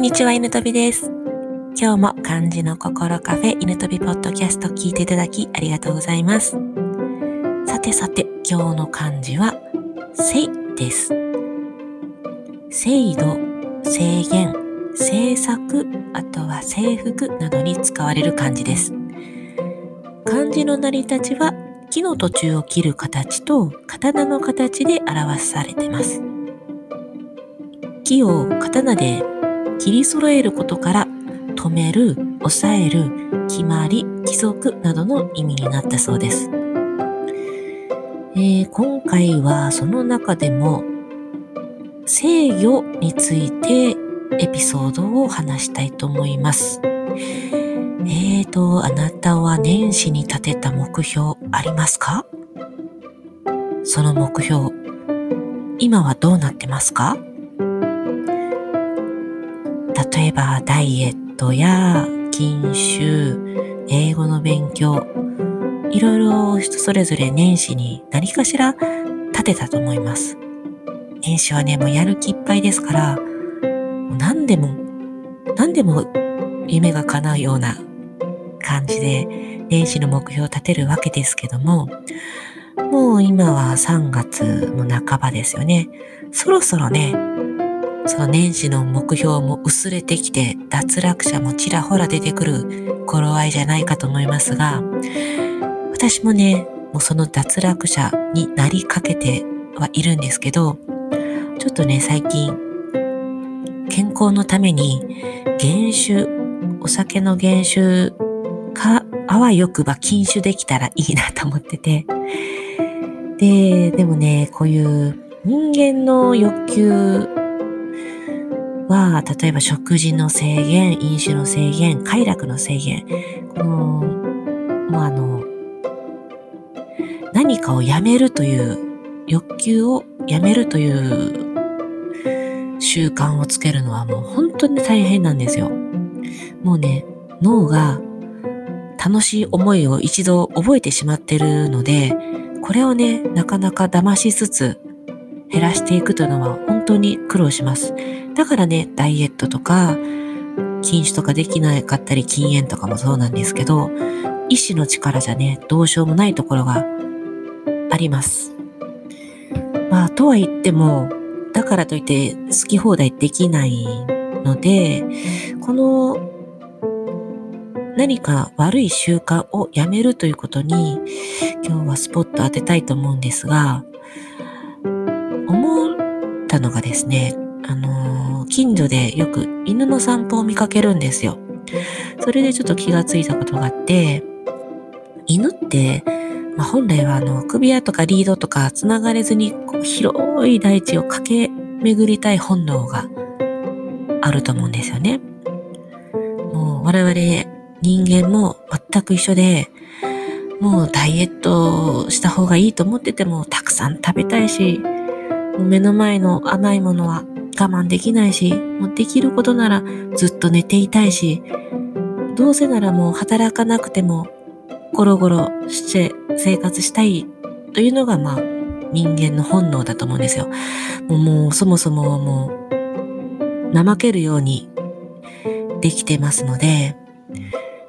んにちは、犬飛びです。今日も漢字の心カフェ犬飛びポッドキャスト聞いていただきありがとうございます。さてさて、今日の漢字は、せいです。制度、制限、政策、あとは制服などに使われる漢字です。漢字の成り立ちは、木の途中を切る形と刀の形で表されています。木を刀で切り揃えることから止める、抑える、決まり、規則などの意味になったそうです。えー、今回はその中でも制御についてエピソードを話したいと思います。えーと、あなたは年始に立てた目標ありますか？その目標、今はどうなってますか？例えばダイエットや禁酒、英語の勉強、いろいろ人それぞれ年始に何かしら立てたと思います。年始はね、もうやる気いっぱいですから、もう何でも、何でも夢が叶うような感じで年始の目標を立てるわけですけども、もう今は3月の半ばですよね。そろそろね、その年始の目標も薄れてきて、脱落者もちらほら出てくる頃合いじゃないかと思いますが、私もね、もうその脱落者になりかけてはいるんですけど、ちょっとね、最近、健康のために、減酒、お酒の減酒か、あわよくば禁酒できたらいいなと思ってて、で、でもね、こういう人間の欲求は、例えば食事の制限、飲酒の制限、快楽の制限、この、もうあの、何かをやめるという欲求をやめるという習慣をつけるのはもう本当に大変なんですよ。もうね、脳が楽しい思いを一度覚えてしまってるので、これをね、なかなか騙しつつ減らしていくというのは本当に苦労します。だからね、ダイエットとか、禁酒とかできなかったり、禁煙とかもそうなんですけど、意志の力じゃね、どうしようもないところがあります。まあ、とは言っても、だからといって好き放題できないので、この何か悪い習慣をやめるということに今日はスポット当てたいと思うんですが、思ったのがですね、あのー、近所でよく犬の散歩を見かけるんですよ。それでちょっと気がついたことがあって、犬って、まあ、本来はあの首輪とかリードとか繋がれずにこう広い大地を駆け巡りたい本能があると思うんですよね。もう我々人間も全く一緒で、もうダイエットした方がいいと思っててもたくさん食べたいし、目の前の甘いものは我慢できないし、もうできることならずっと寝ていたいし、どうせならもう働かなくてもゴロゴロして生活したいというのがまあ人間の本能だと思うんですよ。もうそもそももう怠けるようにできてますので、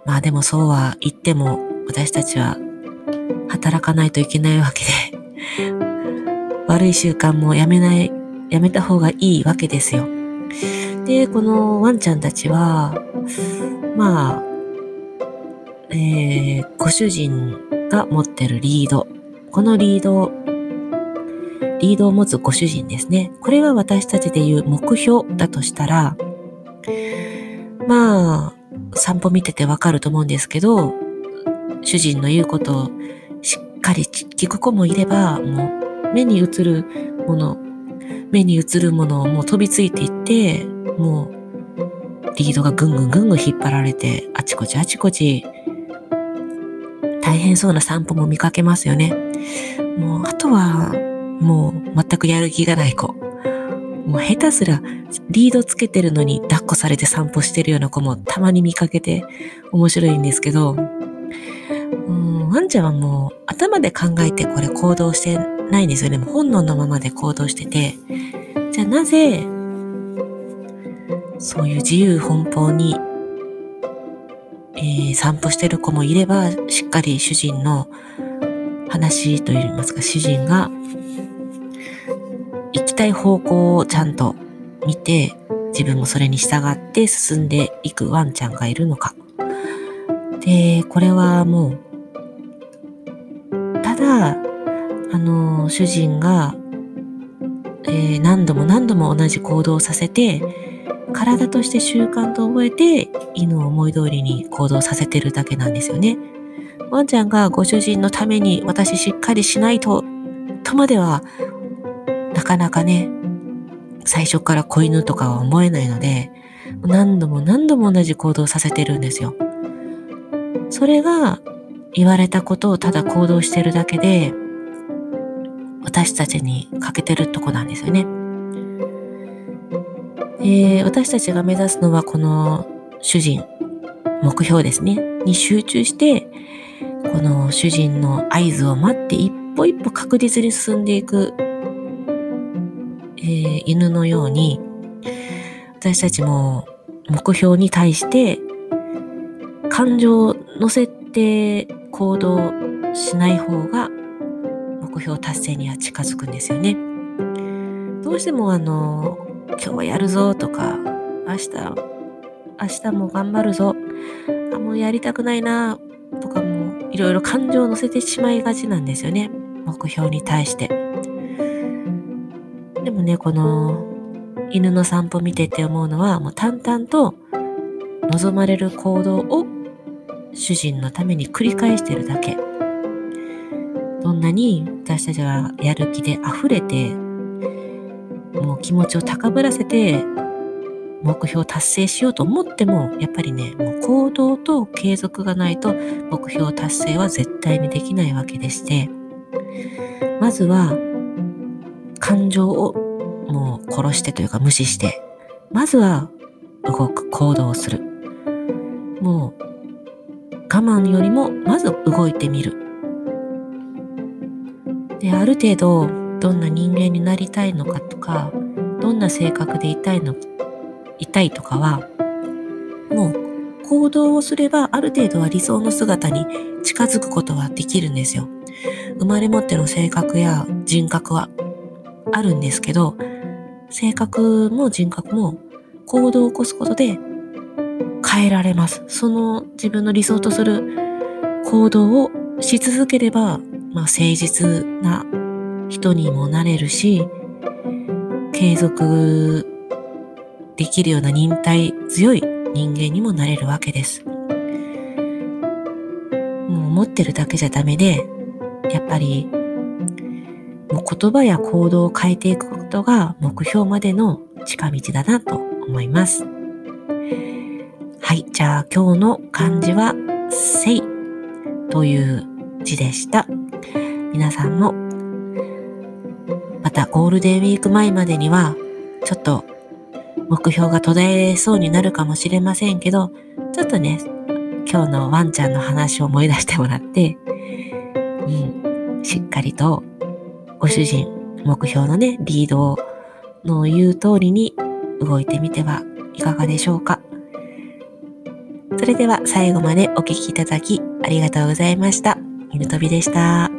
まあでもそうは言っても私たちは働かないといけないわけで、悪い習慣もやめない、やめた方がいいわけですよ。で、このワンちゃんたちは、まあ、えー、ご主人が持ってるリード。このリード、リードを持つご主人ですね。これが私たちでいう目標だとしたら、まあ、散歩見ててわかると思うんですけど、主人の言うことをしっかり聞く子もいれば、もう目に映るもの、目に映るものをもう飛びついていって、もうリードがぐんぐんぐんぐん引っ張られて、あちこちあちこち大変そうな散歩も見かけますよね。もう、あとは、もう、全くやる気がない子。もう下手すらリードつけてるのに抱っこされて散歩してるような子もたまに見かけて面白いんですけど、うん、ワンちゃんはもう頭で考えてこれ行動してないんですよね。本能のままで行動してて、じゃあなぜそういう自由奔放に、えー、散歩してる子もいれば、しっかり主人の話といいますか、主人が行きたい方向をちゃんと見て、自分もそれに従って進んでいくワンちゃんがいるのか。で、これはもう、ただ、あの、主人が、えー、何度も何度も同じ行動をさせて、体として習慣と覚えて、犬を思い通りに行動させてるだけなんですよね。ワンちゃんがご主人のために私しっかりしないと、とまでは、なかなかね、最初から子犬とかは思えないので、何度も何度も同じ行動させてるんですよ。それが言われたことをただ行動してるだけで、私たちに欠けてるとこなんですよね。えー、私たちが目指すのはこの主人、目標ですね、に集中して、この主人の合図を待って一歩一歩確実に進んでいく、えー、犬のように、私たちも目標に対して感情を乗せて行動しない方が目標達成には近づくんですよね。どうしてもあの、今日はやるぞとか、明日、明日も頑張るぞ、あ、もうやりたくないなとかもいろいろ感情を乗せてしまいがちなんですよね。目標に対して。でもね、この犬の散歩見てて思うのは、もう淡々と望まれる行動を主人のために繰り返してるだけ。どんなに私たちはやる気で溢れて、もう気持ちを高ぶらせて、目標を達成しようと思っても、やっぱりね、もう行動と継続がないと目標達成は絶対にできないわけでして、まずは感情をもう殺してというか無視して、まずは動く行動をする。もう我慢よりもまず動いてみる。で、ある程度どんな人間になりたいのかとか、どんな性格でいたいの、いたいとかは、もう行動をすればある程度は理想の姿に近づくことはできるんですよ。生まれ持っての性格や人格はあるんですけど、性格も人格も行動を起こすことで変えられます。その自分の理想とする行動をし続ければ、まあ、誠実な人にもなれるし、継続できるような忍耐強い人間にもなれるわけです。もう持ってるだけじゃダメで、やっぱりもう言葉や行動を変えていくことが目標までの近道だなと思います。はい。じゃあ今日の漢字は、せいという字でした。皆さんも、またゴールデンウィーク前までには、ちょっと目標が途絶えそうになるかもしれませんけど、ちょっとね、今日のワンちゃんの話を思い出してもらって、うん、しっかりとご主人、目標のね、リードの言う通りに動いてみてはいかがでしょうか。それでは最後までお聴きいただきありがとうございました。犬飛びでした。